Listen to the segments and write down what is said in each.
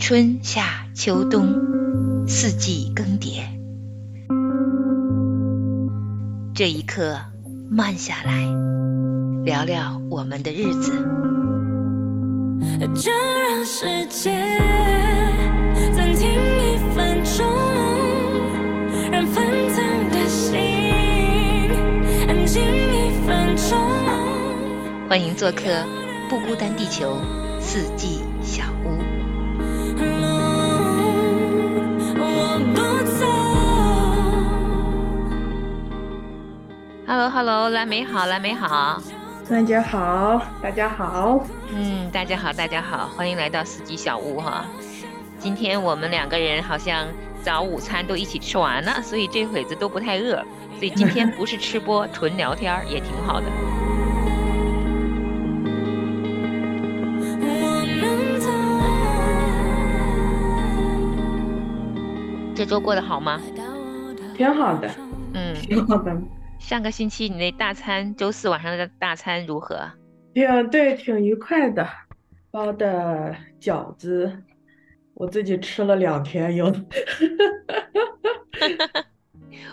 春夏秋冬，四季更迭。这一刻，慢下来，聊聊我们的日子。就让时间暂停一分钟，让纷腾的心安静一分钟。欢迎做客不孤单地球四季 Hello Hello，蓝莓好，蓝莓好。大家好，大家好。嗯，大家好，大家好，欢迎来到四季小屋哈。今天我们两个人好像早午餐都一起吃完了，所以这会子都不太饿，所以今天不是吃播，纯聊天儿也挺好的。这周过得好吗？挺好的，嗯，挺好的，上个星期你那大餐，周四晚上的大餐如何？挺对，挺愉快的。包的饺子，我自己吃了两天有。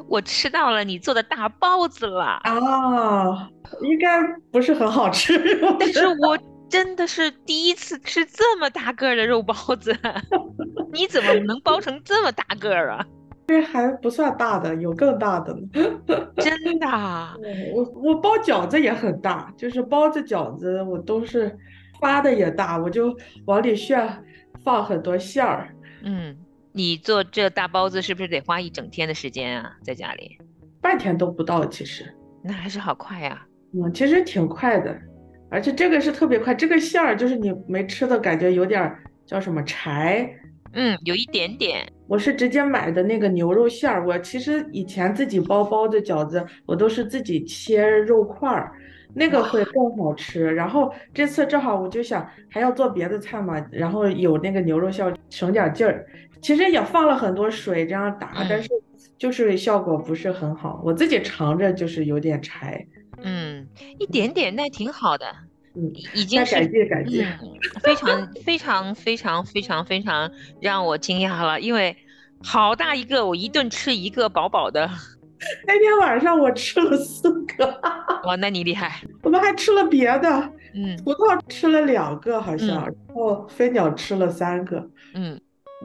我吃到了你做的大包子了，啊，应该不是很好吃，但是我真的是第一次吃这么大个儿的肉包子，你怎么能包成这么大个儿啊？这还不算大的，有更大的呢。真的啊？我我包饺子也很大，就是包着饺子我都是发的也大，我就往里炫放很多馅儿。嗯，你做这大包子是不是得花一整天的时间啊？在家里？半天都不到，其实，那还是好快呀、嗯，其实挺快的，而且这个是特别快，这个馅儿就是你没吃的感觉有点儿叫什么柴。嗯，有一点点。我是直接买的那个牛肉馅儿，我其实以前自己包包的、饺子，我都是自己切肉块儿，那个会更好吃。然后这次正好我就想还要做别的菜嘛，然后有那个牛肉馅儿，省点劲儿。其实也放了很多水这样打，但是就是效果不是很好，我自己尝着就是有点柴。嗯，一点点，那挺好的，嗯，已已经再改是进改进。嗯，非常非常非常非常非常让我惊讶了，因为好大一个，我一顿吃一个饱饱的。那天晚上我吃了四个，哇，那你厉害。我们还吃了别的，嗯葡萄吃了两个好像，嗯然后飞鸟吃了三个，嗯，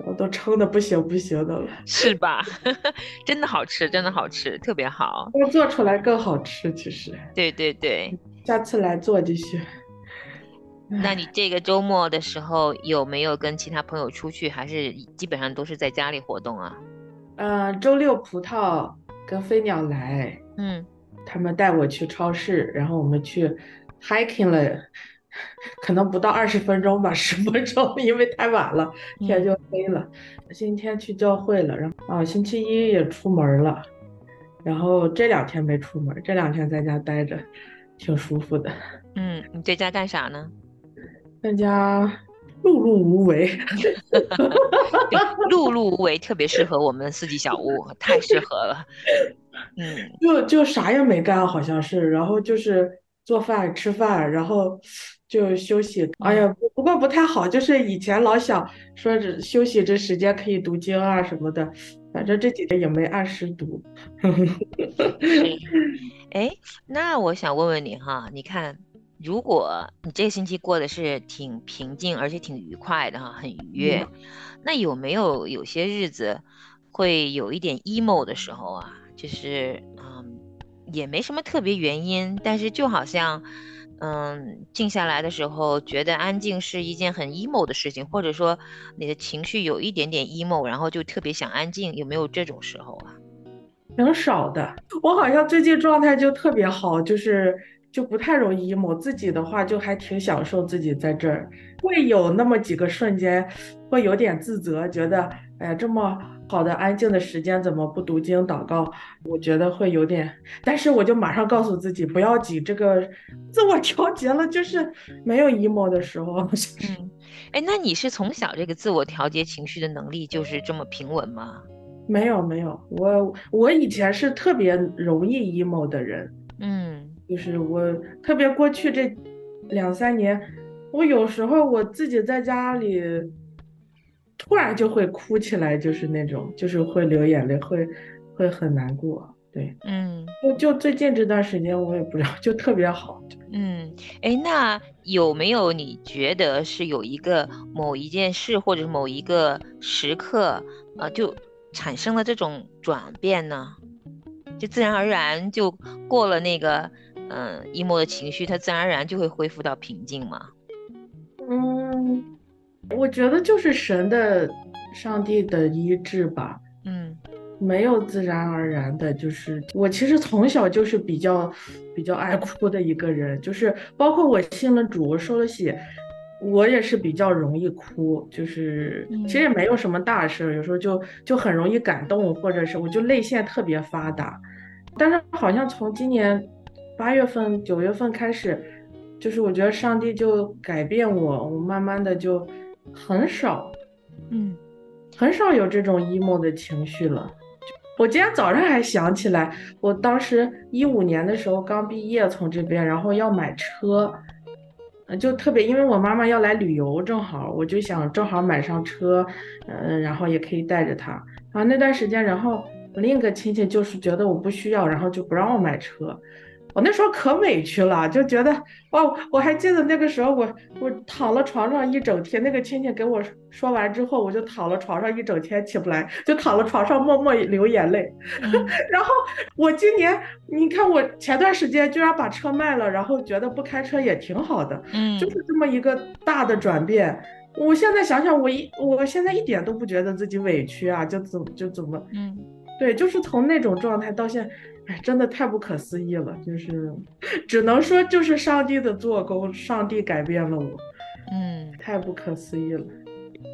我都撑的不行不行的了。是吧？真的好吃，真的好吃，特别好。但做出来更好吃，其实对对对，下次来做继续。那你这个周末的时候有没有跟其他朋友出去，还是基本上都是在家里活动啊？嗯、周六葡萄跟飞鸟来，嗯，他们带我去超市，然后我们去 hiking 了，可能不到二十分钟吧，十分钟，因为太晚了，天就黑了。今天去教会了，然后啊，星期一也出门了，然后这两天没出门，这两天在家待着，挺舒服的，嗯，你在家干啥呢？在家碌碌无为。对，碌碌无为特别适合我们四季小屋，太适合了。嗯就就啥也没干，好像是，然后就是做饭、吃饭，然后就休息。哎呀，不不过不太好，就是以前老想说这休息这时间可以读经啊什么的，反正这几天也没按时读。是，哎，那我想问问你哈，你看，如果你这个星期过得是挺平静，而且挺愉快的哈，很愉悦，那有没有有些日子会有一点 emo 的时候啊？就是嗯，也没什么特别原因，但是就好像嗯，静下来的时候，觉得安静是一件很 emo 的事情，或者说你的情绪有一点点 emo，然后就特别想安静，有没有这种时候啊？挺少的。我好像最近状态就特别好，就是就不太容易 emo。自己的话就还挺享受自己在这儿，会有那么几个瞬间会有点自责，觉得哎呀这么好的安静的时间怎么不读经祷告？我觉得会有点，但是我就马上告诉自己不要急，这个自我调节了，就是没有 emo 的时候。嗯，哎，那你是从小这个自我调节情绪的能力就是这么平稳吗？没有没有，我我以前是特别容易 emo 的人，嗯就是我特别过去这两三年，我有时候我自己在家里突然就会哭起来，就是那种，就是会流眼泪，会会很难过。对，嗯就就最近这段时间，我也不知道，就特别好。嗯，哎，那有没有你觉得是有一个某一件事或者某一个时刻，呃，就产生了这种转变呢？就自然而然就过了那个嗯 emo 的情绪，它自然而然就会恢复到平静嘛？嗯，我觉得就是神的、上帝的医治吧。嗯没有自然而然的，就是我其实从小就是比较比较爱哭的一个人，就是包括我信了主，我受了洗，我也是比较容易哭，就是其实也没有什么大事儿，有时候就就很容易感动，或者是我就泪腺特别发达，但是好像从今年八月份、九月份开始，就是我觉得上帝就改变我，我慢慢的就很少嗯很少有这种 emo 的情绪了。我今天早上还想起来，我当时一五年的时候刚毕业从这边，然后要买车，呃就特别因为我妈妈要来旅游，正好我就想正好买上车，嗯、然后也可以带着她。然后那段时间，然后我另一个亲戚就是觉得我不需要，然后就不让我买车。我那时候可委屈了，就觉得哦，我还记得那个时候我我躺了床上一整天，那个亲戚给我说完之后，我就躺了床上一整天起不来，就躺了床上默默流眼泪。嗯 然后我今年，你看我前段时间居然把车卖了，然后觉得不开车也挺好的，嗯就是这么一个大的转变。我现在想想，我一我现在一点都不觉得自己委屈啊，就怎么就怎么嗯对，就是从那种状态到现在，哎，真的太不可思议了，就是只能说就是上帝的做工，上帝改变了我，嗯，太不可思议了。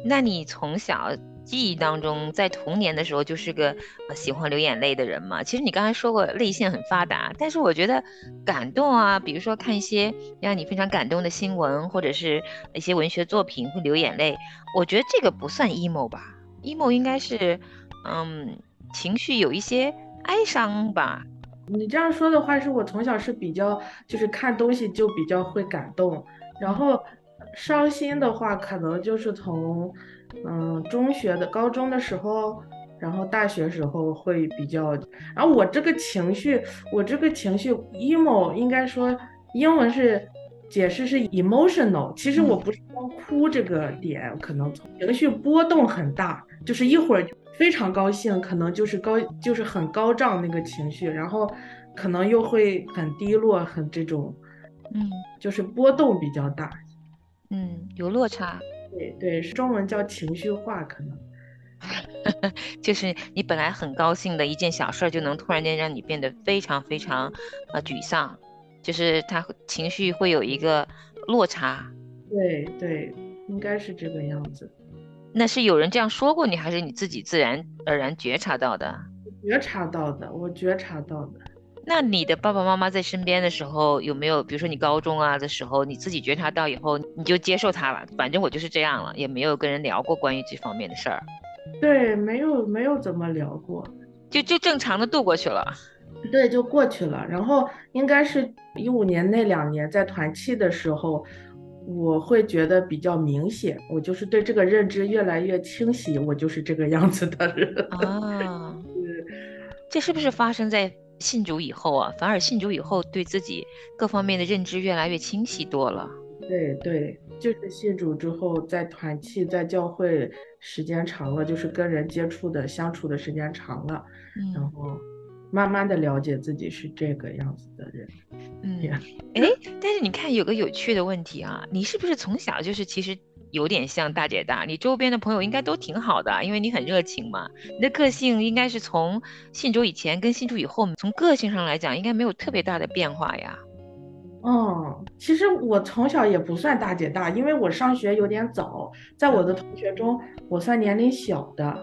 那你从小记忆当中，在童年的时候就是个呃喜欢流眼泪的人嘛？其实你刚才说过泪腺很发达，但是我觉得感动啊，比如说看一些让你非常感动的新闻，或者是一些文学作品会流眼泪，我觉得这个不算 emo 吧？emo 应该是嗯情绪有一些哀伤吧？你这样说的话，是我从小是比较，就是看东西就比较会感动，然后伤心的话，可能就是从嗯中学的高中的时候，然后大学时候会比较，然后我这个情绪，我这个情绪 emo 应该说英文是解释是 emotional，其实我不是光哭这个点，可能情绪波动很大，就是一会儿非常高兴，可能就是高就是很高涨那个情绪，然后可能又会很低落，很这种嗯就是波动比较大。嗯，有落差，对对，中文叫情绪化，可能。就是你本来很高兴的一件小事儿，就能突然间让你变得非常非常呃沮丧，就是他情绪会有一个落差。对对，应该是这个样子。那是有人这样说过你，还是你自己自然而然觉察到的？觉察到的，我觉察到的。那你的爸爸妈妈在身边的时候，有没有比如说你高中啊的时候，你自己觉察到以后，你就接受他了，反正我就是这样了，也没有跟人聊过关于这方面的事儿，对，没有没有怎么聊过。就就正常的度过去了。对，就过去了。然后应该是一五年那两年在团契的时候，我会觉得比较明显，我就是对这个认知越来越清晰，我就是这个样子的人。啊，这是不是发生在信主以后啊？反而信主以后，对自己各方面的认知越来越清晰多了。对对，就是信主之后，在团契、在教会时间长了，就是跟人接触的、相处的时间长了，然嗯后慢慢的了解自己是这个样子的人。嗯，呀哎，但是你看有个有趣的问题啊，你是不是从小就是其实有点像大姐大？你周边的朋友应该都挺好的啊，因为你很热情嘛。你的个性应该是从信主以前跟信主以后，从个性上来讲，应该没有特别大的变化呀。嗯，其实我从小也不算大姐大，因为我上学有点早，在我的同学中，我算年龄小的。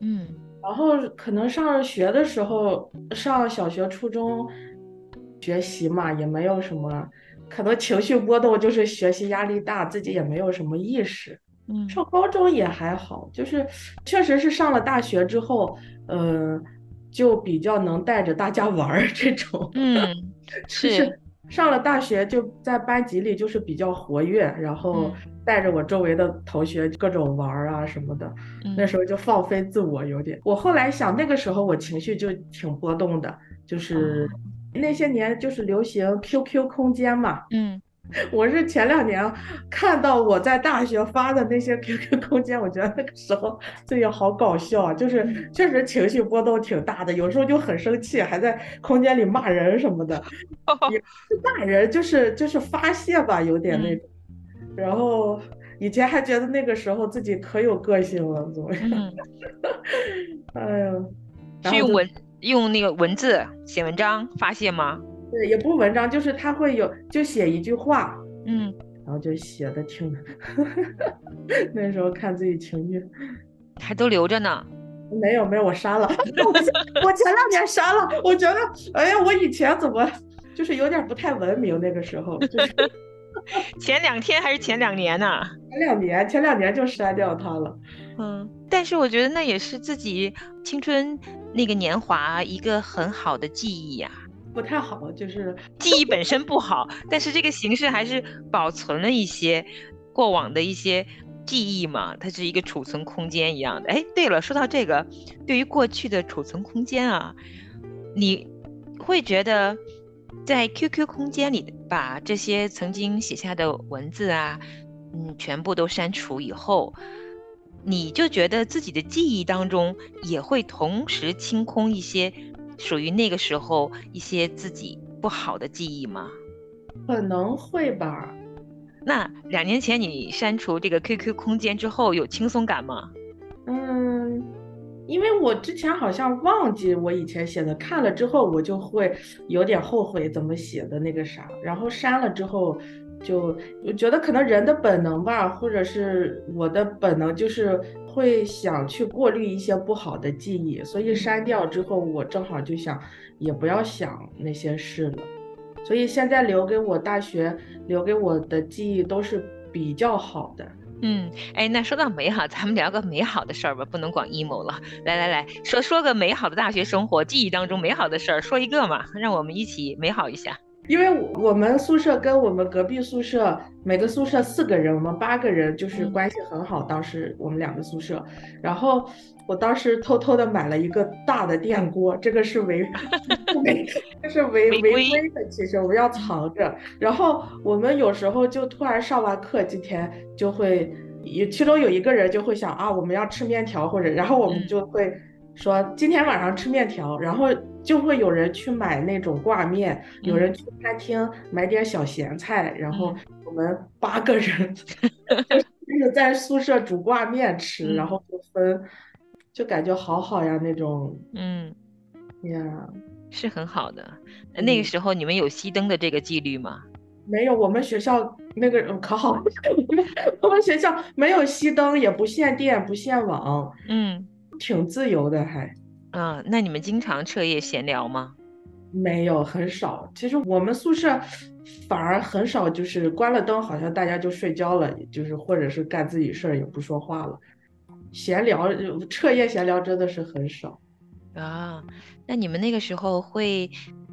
嗯然后可能上学的时候，上小学、初中学习嘛，也没有什么，可能情绪波动，就是学习压力大，自己也没有什么意识。嗯上高中也还好，就是确实是上了大学之后，嗯、就比较能带着大家玩儿这种。嗯，就是上了大学就在班级里就是比较活跃，然后带着我周围的同学各种玩儿啊什么的，那时候就放飞自我有点。我后来想，那个时候我情绪就挺波动的，就是那些年就是流行 QQ 空间嘛，嗯。我是前两年看到我在大学发的那些 QQ 空间，我觉得那个时候自己好搞笑啊，就是确实情绪波动挺大的，有时候就很生气，还在空间里骂人什么的，也不是骂人，就是就是发泄吧，有点那种。然后以前还觉得那个时候自己可有个性了，怎么样？哎呀，是用文用那个文字写文章发泄吗？对，也不文章，就是他会有就写一句话，嗯，然后就写的挺，那时候看自己情绪，还都留着呢。没有没有，我删了，我我前两年删了，我觉得，哎呀，我以前怎么就是有点不太文明，那个时候，就是 前两天还是前两年呢？前两年，前两年就删掉它了。嗯，但是我觉得那也是自己青春那个年华一个很好的记忆呀。不太好，就是记忆本身不好，但是这个形式还是保存了一些过往的一些记忆嘛，它是一个储存空间一样的。哎，对了，说到这个，对于过去的储存空间啊，你会觉得在 QQ 空间里把这些曾经写下的文字啊，嗯，全部都删除以后，你就觉得自己的记忆当中也会同时清空一些。属于那个时候一些自己不好的记忆吗？可能会吧。那两年前你删除这个 QQ 空间之后有轻松感吗？嗯，因为我之前好像忘记我以前写的，看了之后我就会有点后悔怎么写的那个啥，然后删了之后就我觉得可能人的本能吧，或者是我的本能就是。会想去过滤一些不好的记忆，所以删掉之后，我正好就想也不要想那些事了。所以现在留给我大学留给我的记忆都是比较好的。嗯，哎，那说到美好，咱们聊个美好的事儿吧，不能光 emo 了。来来来说说个美好的大学生活，记忆当中美好的事儿，说一个嘛，让我们一起美好一下。因为我们宿舍跟我们隔壁宿舍每个宿舍四个人，我们八个人就是关系很好。当时我们两个宿舍，然后我当时偷偷的买了一个大的电锅，这个是违违，这是违违规的。其实我们要藏着。然后我们有时候就突然上完课，今天就会有其中有一个人就会想啊，我们要吃面条或者，然后我们就会。说今天晚上吃面条，然后就会有人去买那种挂面，有人去餐厅买点小咸菜，然后我们八个人就是在宿舍煮挂面吃，然后就分，就感觉好好呀那种，嗯，呀，是很好的。那个时候你们有熄灯的这个纪律吗？没有，我们学校那个可好，我们学校没有熄灯，也不限电，不限网，嗯。挺自由的，还，嗯，那你们经常彻夜闲聊吗？没有，很少。其实我们宿舍反而很少，就是关了灯，好像大家就睡觉了，就是或者是干自己事儿，也不说话了。闲聊，彻夜闲聊真的是很少。啊，那你们那个时候会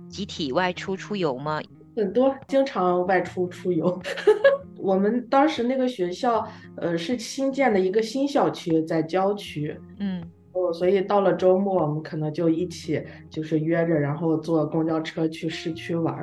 集体外出出游吗？很多，经常外出出游。我们当时那个学校，呃，是新建的一个新校区，在郊区。嗯，哦，所以到了周末，我们可能就一起，就是约着，然后坐公交车去市区玩，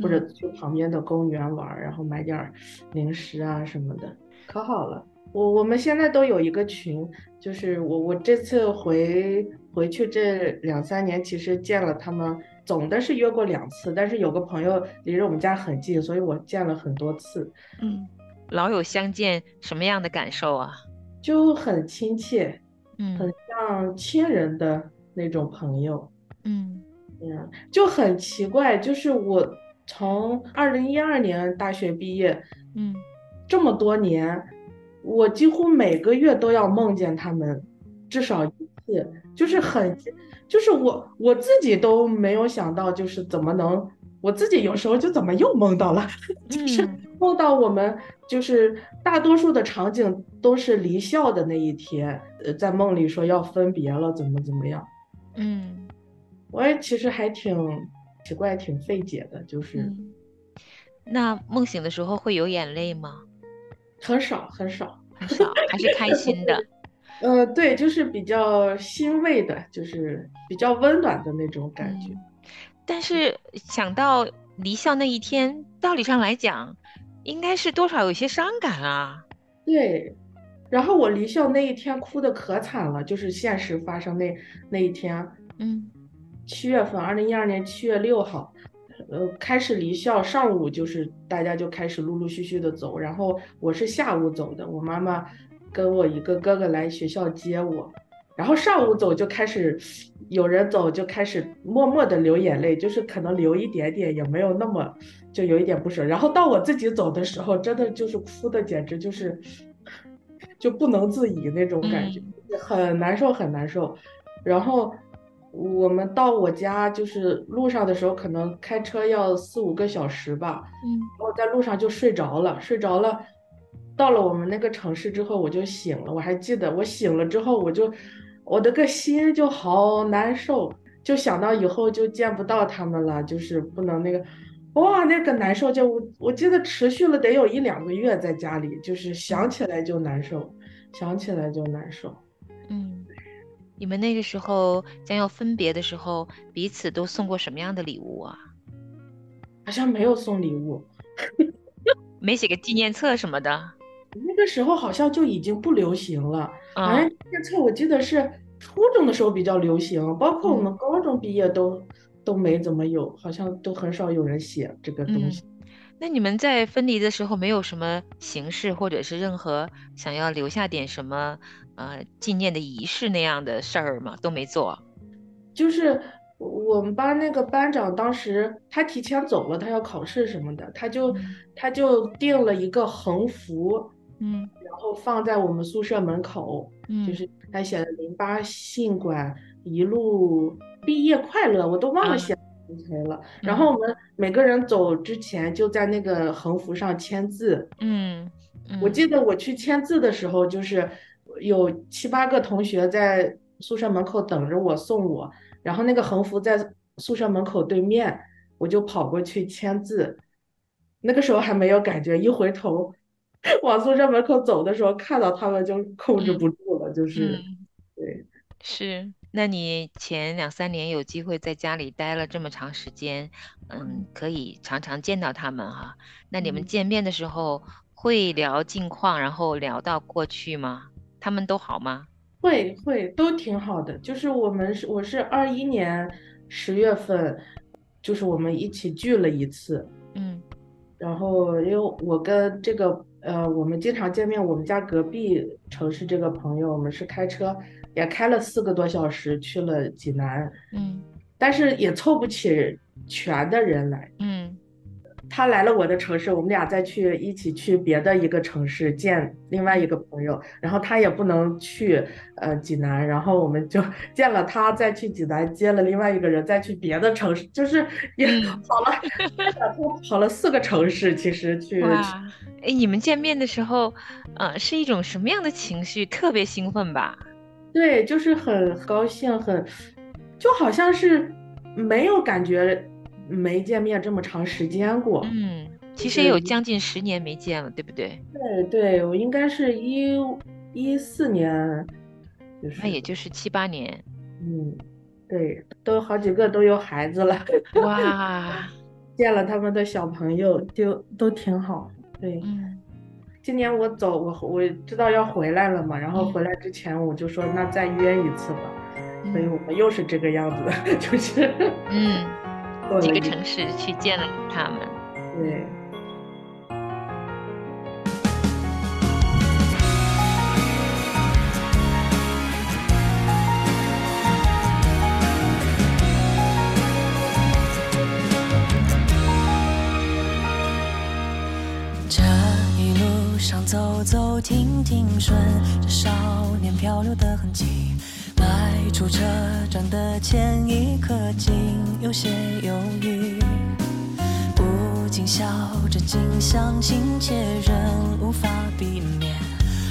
或者去旁边的公园玩，然后买点零食啊什么的，可好了。我我们现在都有一个群，就是我我这次回回去这两三年，其实见了他们。总的是约过两次，但是有个朋友离着我们家很近，所以我见了很多次。嗯，老友相见，什么样的感受啊？就很亲切，嗯，很像亲人的那种朋友。嗯，嗯，就很奇怪，就是我从二零一二年大学毕业，嗯，这么多年，我几乎每个月都要梦见他们，至少一次，就是很。就是我我自己都没有想到，就是怎么能，我自己有时候就怎么又梦到了，就是梦到我们就是大多数的场景都是离校的那一天，呃，在梦里说要分别了，怎么怎么样，嗯，我也其实还挺奇怪，挺费解的，就是，那梦醒的时候会有眼泪吗？很少很少。很少，还是开心的。呃，对，就是比较欣慰的，就是比较温暖的那种感觉。但是想到离校那一天，道理上来讲，应该是多少有些伤感啊。对，然后我离校那一天哭的可惨了，就是现实发生那那一天，嗯，七月份，二零一二年七月六号，呃，开始离校，上午就是大家就开始陆陆续续的走，然后我是下午走的，我妈妈。跟我一个哥哥来学校接我，然后上午走就开始有人走就开始默默的流眼泪，就是可能流一点点，也没有那么就有一点不舍。然后到我自己走的时候，真的就是哭的简直就是就不能自已那种感觉，很难受很难受。然后我们到我家就是路上的时候，可能开车要四五个小时吧，嗯，然后在路上就睡着了，睡着了。到了我们那个城市之后，我就醒了。我还记得，我醒了之后，我就我的个心就好难受，就想到以后就见不到他们了，就是不能那个，哇，那个难受，就我我记得持续了得有一两个月，在家里就是想起来就难受，想起来就难受。嗯，你们那个时候将要分别的时候，彼此都送过什么样的礼物啊？好像没有送礼物，没写个纪念册什么的。那个时候好像就已经不流行了，好像纪念册我记得是初中的时候比较流行，包括我们高中毕业都都没怎么有，好像都很少有人写这个东西。那你们在分离的时候没有什么形式，或者是任何想要留下点什么呃纪念的仪式那样的事儿吗？都没做。就是我们班那个班长当时他提前走了，他要考试什么的，他就他就定了一个横幅。嗯，然后放在我们宿舍门口，嗯，就是他写的“零八信管一路毕业快乐”，我都忘了写谁了。然后我们每个人走之前就在那个横幅上签字。嗯，我记得我去签字的时候，就是有七八个同学在宿舍门口等着我送我，然后那个横幅在宿舍门口对面，我就跑过去签字。那个时候还没有感觉，一回头。往宿舍门口走的时候，看到他们就控制不住了，就是，对，是。那你前两三年有机会在家里待了这么长时间，嗯，可以常常见到他们哈。那你们见面的时候会聊近况，然后聊到过去吗？他们都好吗？会会都挺好的。就是我们是我是二一年十月份，就是我们一起聚了一次，嗯，然后因为我跟这个。呃，我们经常见面。我们家隔壁城市这个朋友，我们是开车，也开了四个多小时去了济南。嗯，但是也凑不起全的人来。嗯。他来了我的城市，我们俩再去一起去别的一个城市见另外一个朋友，然后他也不能去呃济南，然后我们就 见了他，再去济南接了另外一个人，再去别的城市，就是也跑了，跑了四个城市，其实去。哇，哎，你们见面的时候，呃，是一种什么样的情绪？特别兴奋吧？对，就是很高兴，很，就好像是没有感觉。没见面这么长时间过，嗯，其实也有将近十年没见了，对不对？对对，我应该是一一四年，就是那也就是七八年，嗯，对，都好几个都有孩子了，哇，见了他们的小朋友就都挺好，对，嗯，今年我走，我我知道要回来了嘛，然后回来之前我就说那再约一次吧，所以我们又是这个样子，就是，嗯。几个城市去见了他们。对。这一路上走走停停，顺着少年漂流的痕迹。出车站的前一刻，竟有些犹豫，不禁笑着，竟相信且仍无法避免。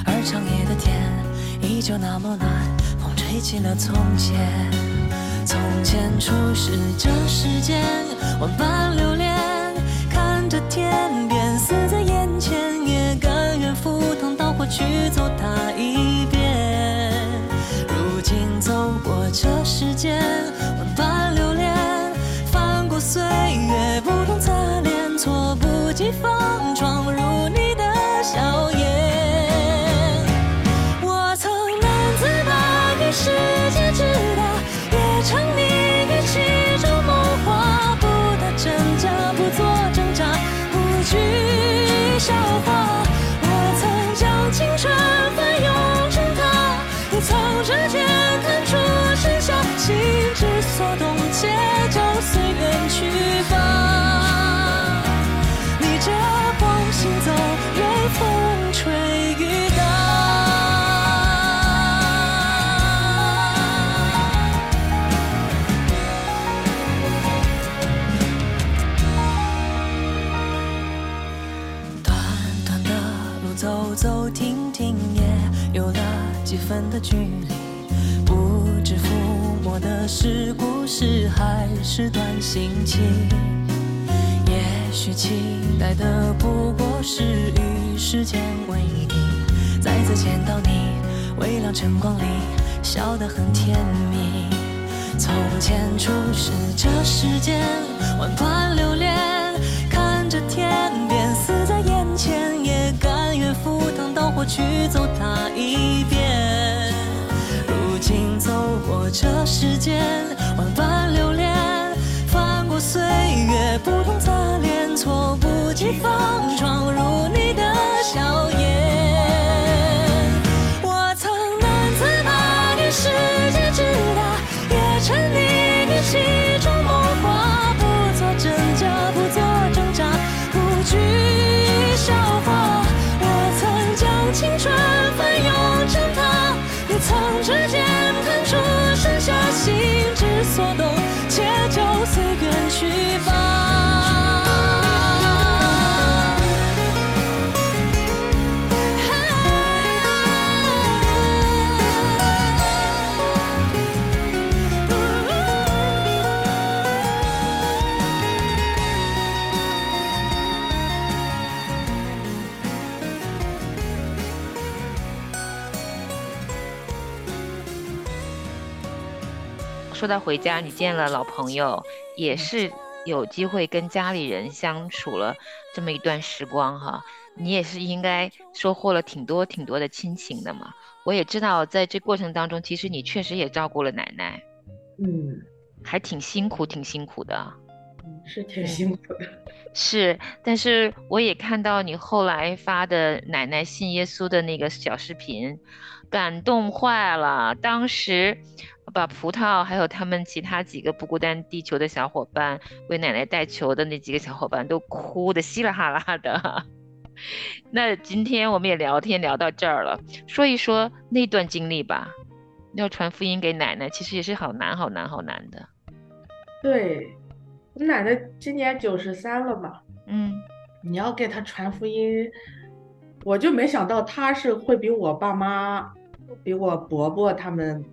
而长夜的天依旧那么暖，风吹起了从前。从前初识这世间，万般留是故事，还是段心情？也许期待的不过是与时间为敌，再次见到你，微亮晨光里笑得很甜蜜。从前初识这世间，万般流连，看着天边死在眼前，也甘愿赴汤蹈火去走它一遍。如今走过这间，万般流连，翻过岁月不同侧脸，猝不及防闯入你的笑颜。所动，且说到回家，你见了老朋友，也是有机会跟家里人相处了这么一段时光哈，你也是应该收获了挺多挺多的亲情的嘛。我也知道，在这过程当中，其实你确实也照顾了奶奶，嗯，还挺辛苦，挺辛苦的。是挺辛苦的。是，但是我也看到你后来发的奶奶信耶稣的那个小视频，感动坏了。当时把葡萄还有他们其他几个不孤单地球的小伙伴为奶奶带球的那几个小伙伴都哭得稀里哈啦的。那今天我们也聊天聊到这儿了，说一说那段经历吧。要传福音给奶奶，其实也是好难好难好难的。对，我奶奶今年九十三了嘛？嗯你要给她传福音，我就没想到她是会比我爸妈、比我伯伯他们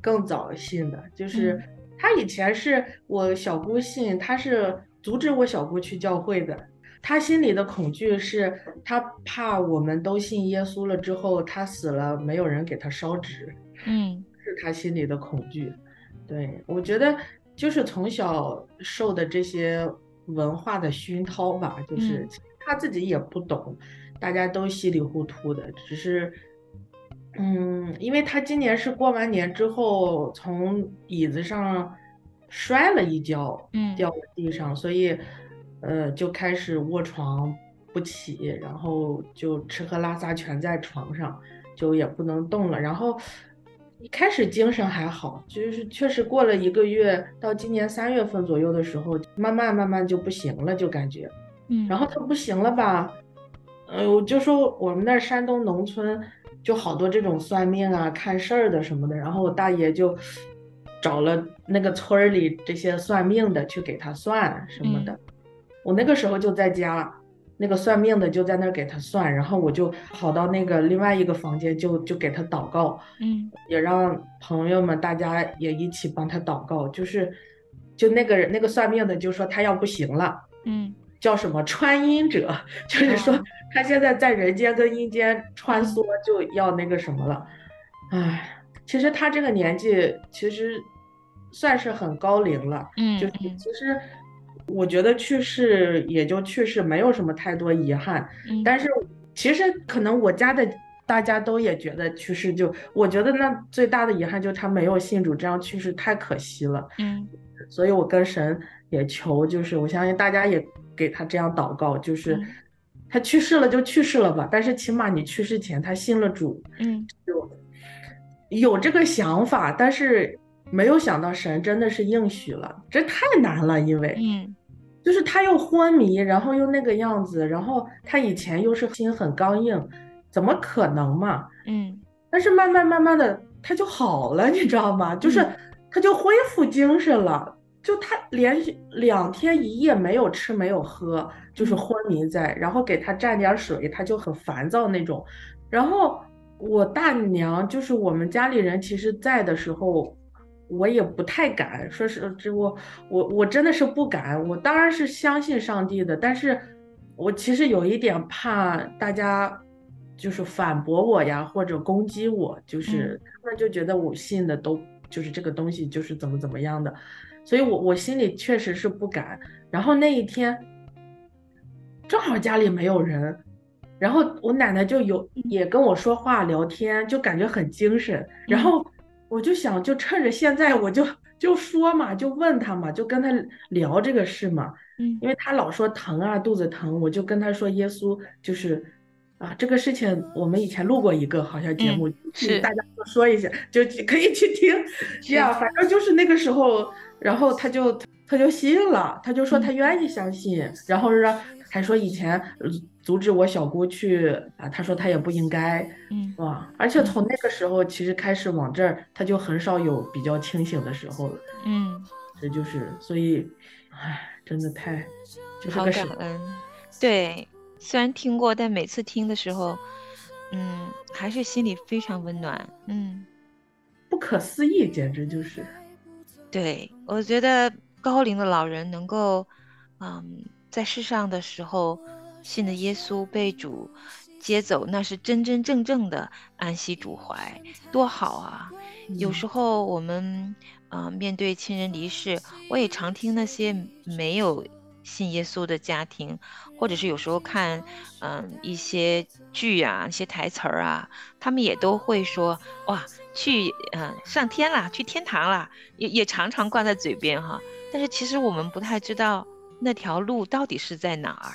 更早信的。就是他以前是我小姑信，他是阻止我小姑去教会的。他心里的恐惧是，他怕我们都信耶稣了之后，他死了没有人给他烧纸。嗯 是他心里的恐惧。对，我觉得就是从小受的这些文化的熏陶吧，就是嗯他自己也不懂，大家都稀里糊涂的，只是，嗯，因为他今年是过完年之后从椅子上摔了一跤，嗯掉在地上，所以，呃，就开始卧床不起，然后就吃喝拉撒全在床上，就也不能动了。然后一开始精神还好，就是确实过了一个月，到今年三月份左右的时候，慢慢慢慢就不行了，就感觉。嗯，然后他不行了吧？呃，我就说我们那儿山东农村就好多这种算命啊、看事儿的什么的，然后我大爷就找了那个村儿里这些算命的去给他算什么的。我那个时候就在家，那个算命的就在那儿给他算，然后我就跑到那个另外一个房间就就给他祷告，嗯也让朋友们大家也一起帮他祷告，就是就那个人那个算命的就说他要不行了。嗯叫什么穿阴者，就是说哦他现在在人间跟阴间穿梭，就要那个什么了。唉，其实他这个年纪其实算是很高龄了，嗯，就是其实我觉得去世也就去世，没有什么太多遗憾。但是其实可能我家的大家都也觉得去世就，我觉得那最大的遗憾就是他没有信主，这样去世太可惜了。嗯，所以我跟神也求，就是我相信大家也给他这样祷告，就是他去世了就去世了吧，但是起码你去世前他信了主，嗯，就。有这个想法，但是没有想到神真的是应许了，这太难了，因为，嗯，就是他又昏迷，然后又那个样子，然后他以前又是心很刚硬，怎么可能嘛？嗯，但是慢慢慢慢的他就好了，你知道吗？就是他就恢复精神了，就他连续两天一夜没有吃没有喝，就是昏迷在，然后给他蘸点水，他就很烦躁那种，然后。我大娘就是我们家里人，其实在的时候，我也不太敢说是这我我我真的是不敢。我当然是相信上帝的，但是我其实有一点怕大家就是反驳我呀，或者攻击我，就是他们就觉得我信的都就是这个东西就是怎么怎么样的，所以我我心里确实是不敢。然后那一天正好家里没有人。然后我奶奶就有也跟我说话聊天，就感觉很精神。然后我就想，就趁着现在，我就就说嘛，就问他嘛，就跟他聊这个事嘛。嗯，因为他老说疼啊，肚子疼，我就跟他说耶稣就是啊，这个事情我们以前录过一个好像节目，是大家都说一下，就可以去听。这样，反正就是那个时候，然后他就他就信了，他就说他愿意相信，然后让还说以前。阻止我小姑去啊！他说他也不应该，嗯，哇！而且从那个时候其实开始往这儿，他就很少有比较清醒的时候了，嗯，这就是所以，唉，真的太，好感恩。对，虽然听过，但每次听的时候，嗯，还是心里非常温暖，嗯，不可思议，简直就是。对，我觉得高龄的老人能够，嗯，在世上的时候。信的耶稣被主接走，那是真真正正的安息主怀，多好啊！有时候我们啊面对亲人离世，我也常听那些没有信耶稣的家庭，或者是有时候看嗯一些剧啊、一些台词儿啊，他们也都会说哇去嗯上天啦，去天堂啦，也也常常挂在嘴边哈。但是其实我们不太知道那条路到底是在哪儿。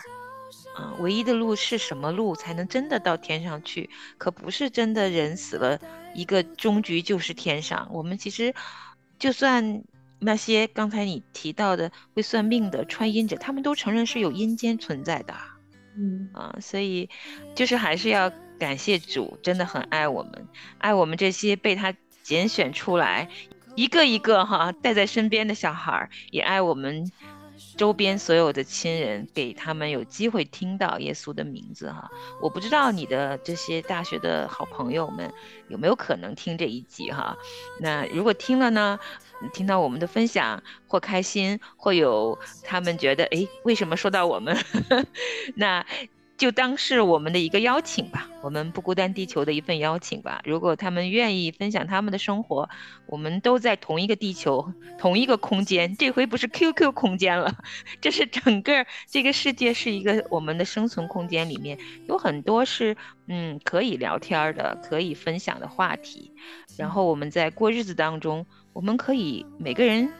啊，唯一的路是什么路才能真的到天上去？可不是真的人死了，一个终局就是天上。我们其实，就算那些刚才你提到的会算命的、穿阴者，他们都承认是有阴间存在的。嗯啊，所以就是还是要感谢主，真的很爱我们，爱我们这些被他拣选出来，一个一个哈带在身边的小孩儿，也爱我们。周边所有的亲人，给他们有机会听到耶稣的名字哈。我不知道你的这些大学的好朋友们有没有可能听这一集哈。那如果听了呢，听到我们的分享或开心，或有他们觉得哎，为什么说到我们？那。就当是我们的一个邀请吧，我们不孤单地球的一份邀请吧。如果他们愿意分享他们的生活，我们都在同一个地球，同一个空间。这回不是 QQ 空间了，这是整个这个世界是一个我们的生存空间，里面有很多是嗯可以聊天的、可以分享的话题。然后我们在过日子当中，我们可以每个人。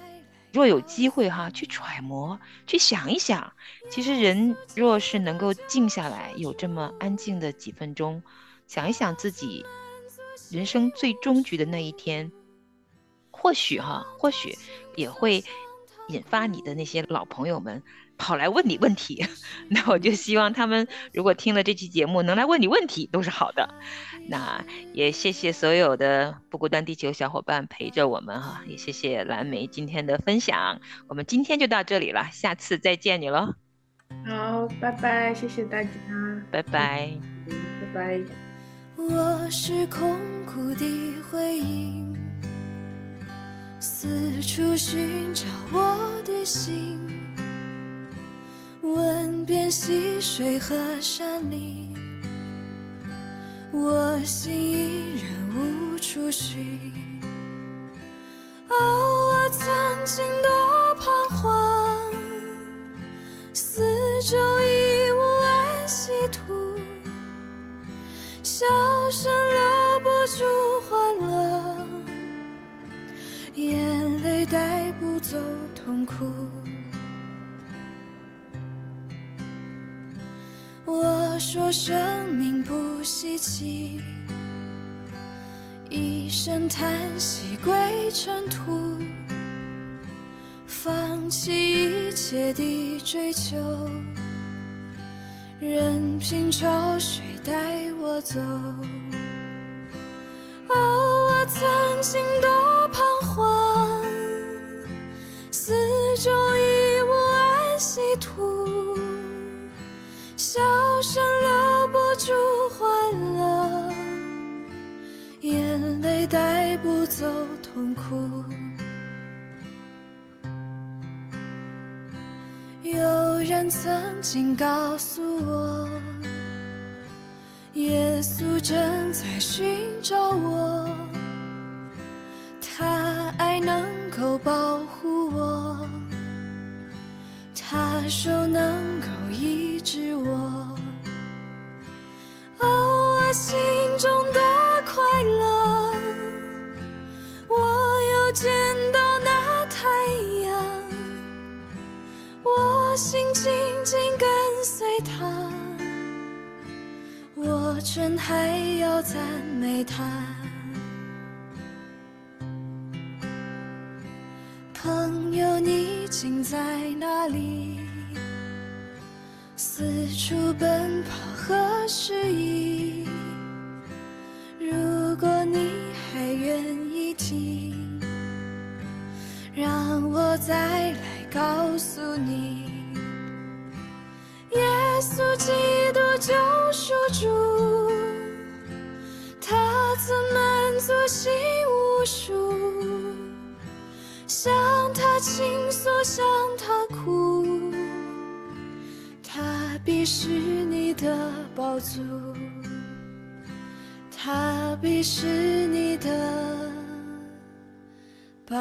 若有机会哈，去揣摩，去想一想，其实人若是能够静下来，有这么安静的几分钟，想一想自己人生最终局的那一天，或许哈，或许也会引发你的那些老朋友们。跑来问你问题，那我就希望他们如果听了这期节目能来问你问题都是好的。那也谢谢所有的不孤单地球小伙伴陪着我们哈，也谢谢蓝莓今天的分享。我们今天就到这里了，下次再见你喽。好，拜拜，谢谢大家，拜拜，拜拜。我是空谷的回音，四处寻找我的心。问遍溪水和山林，我心依然无处寻。哦，我曾经多彷徨，四周已无安息土，笑声留不住欢乐，眼泪带不走痛苦。我说生命不稀奇，一声叹息归尘土，放弃一切的追求，任凭潮水带我走。哦，我曾经多彷徨，四周带不走痛苦。有人曾经告诉我，耶稣正在寻找我，他爱能够保护我，他手能够医治我。哦，我心中的心紧紧跟随他，我真还要赞美他。朋友，你竟在哪里？四处奔跑何时已？如果你还愿意听，让我再来告诉你，稣基督救赎主，他曾满足心无数，向他倾诉，向他哭，他必是你的宝足，他必是你的。宝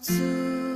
足。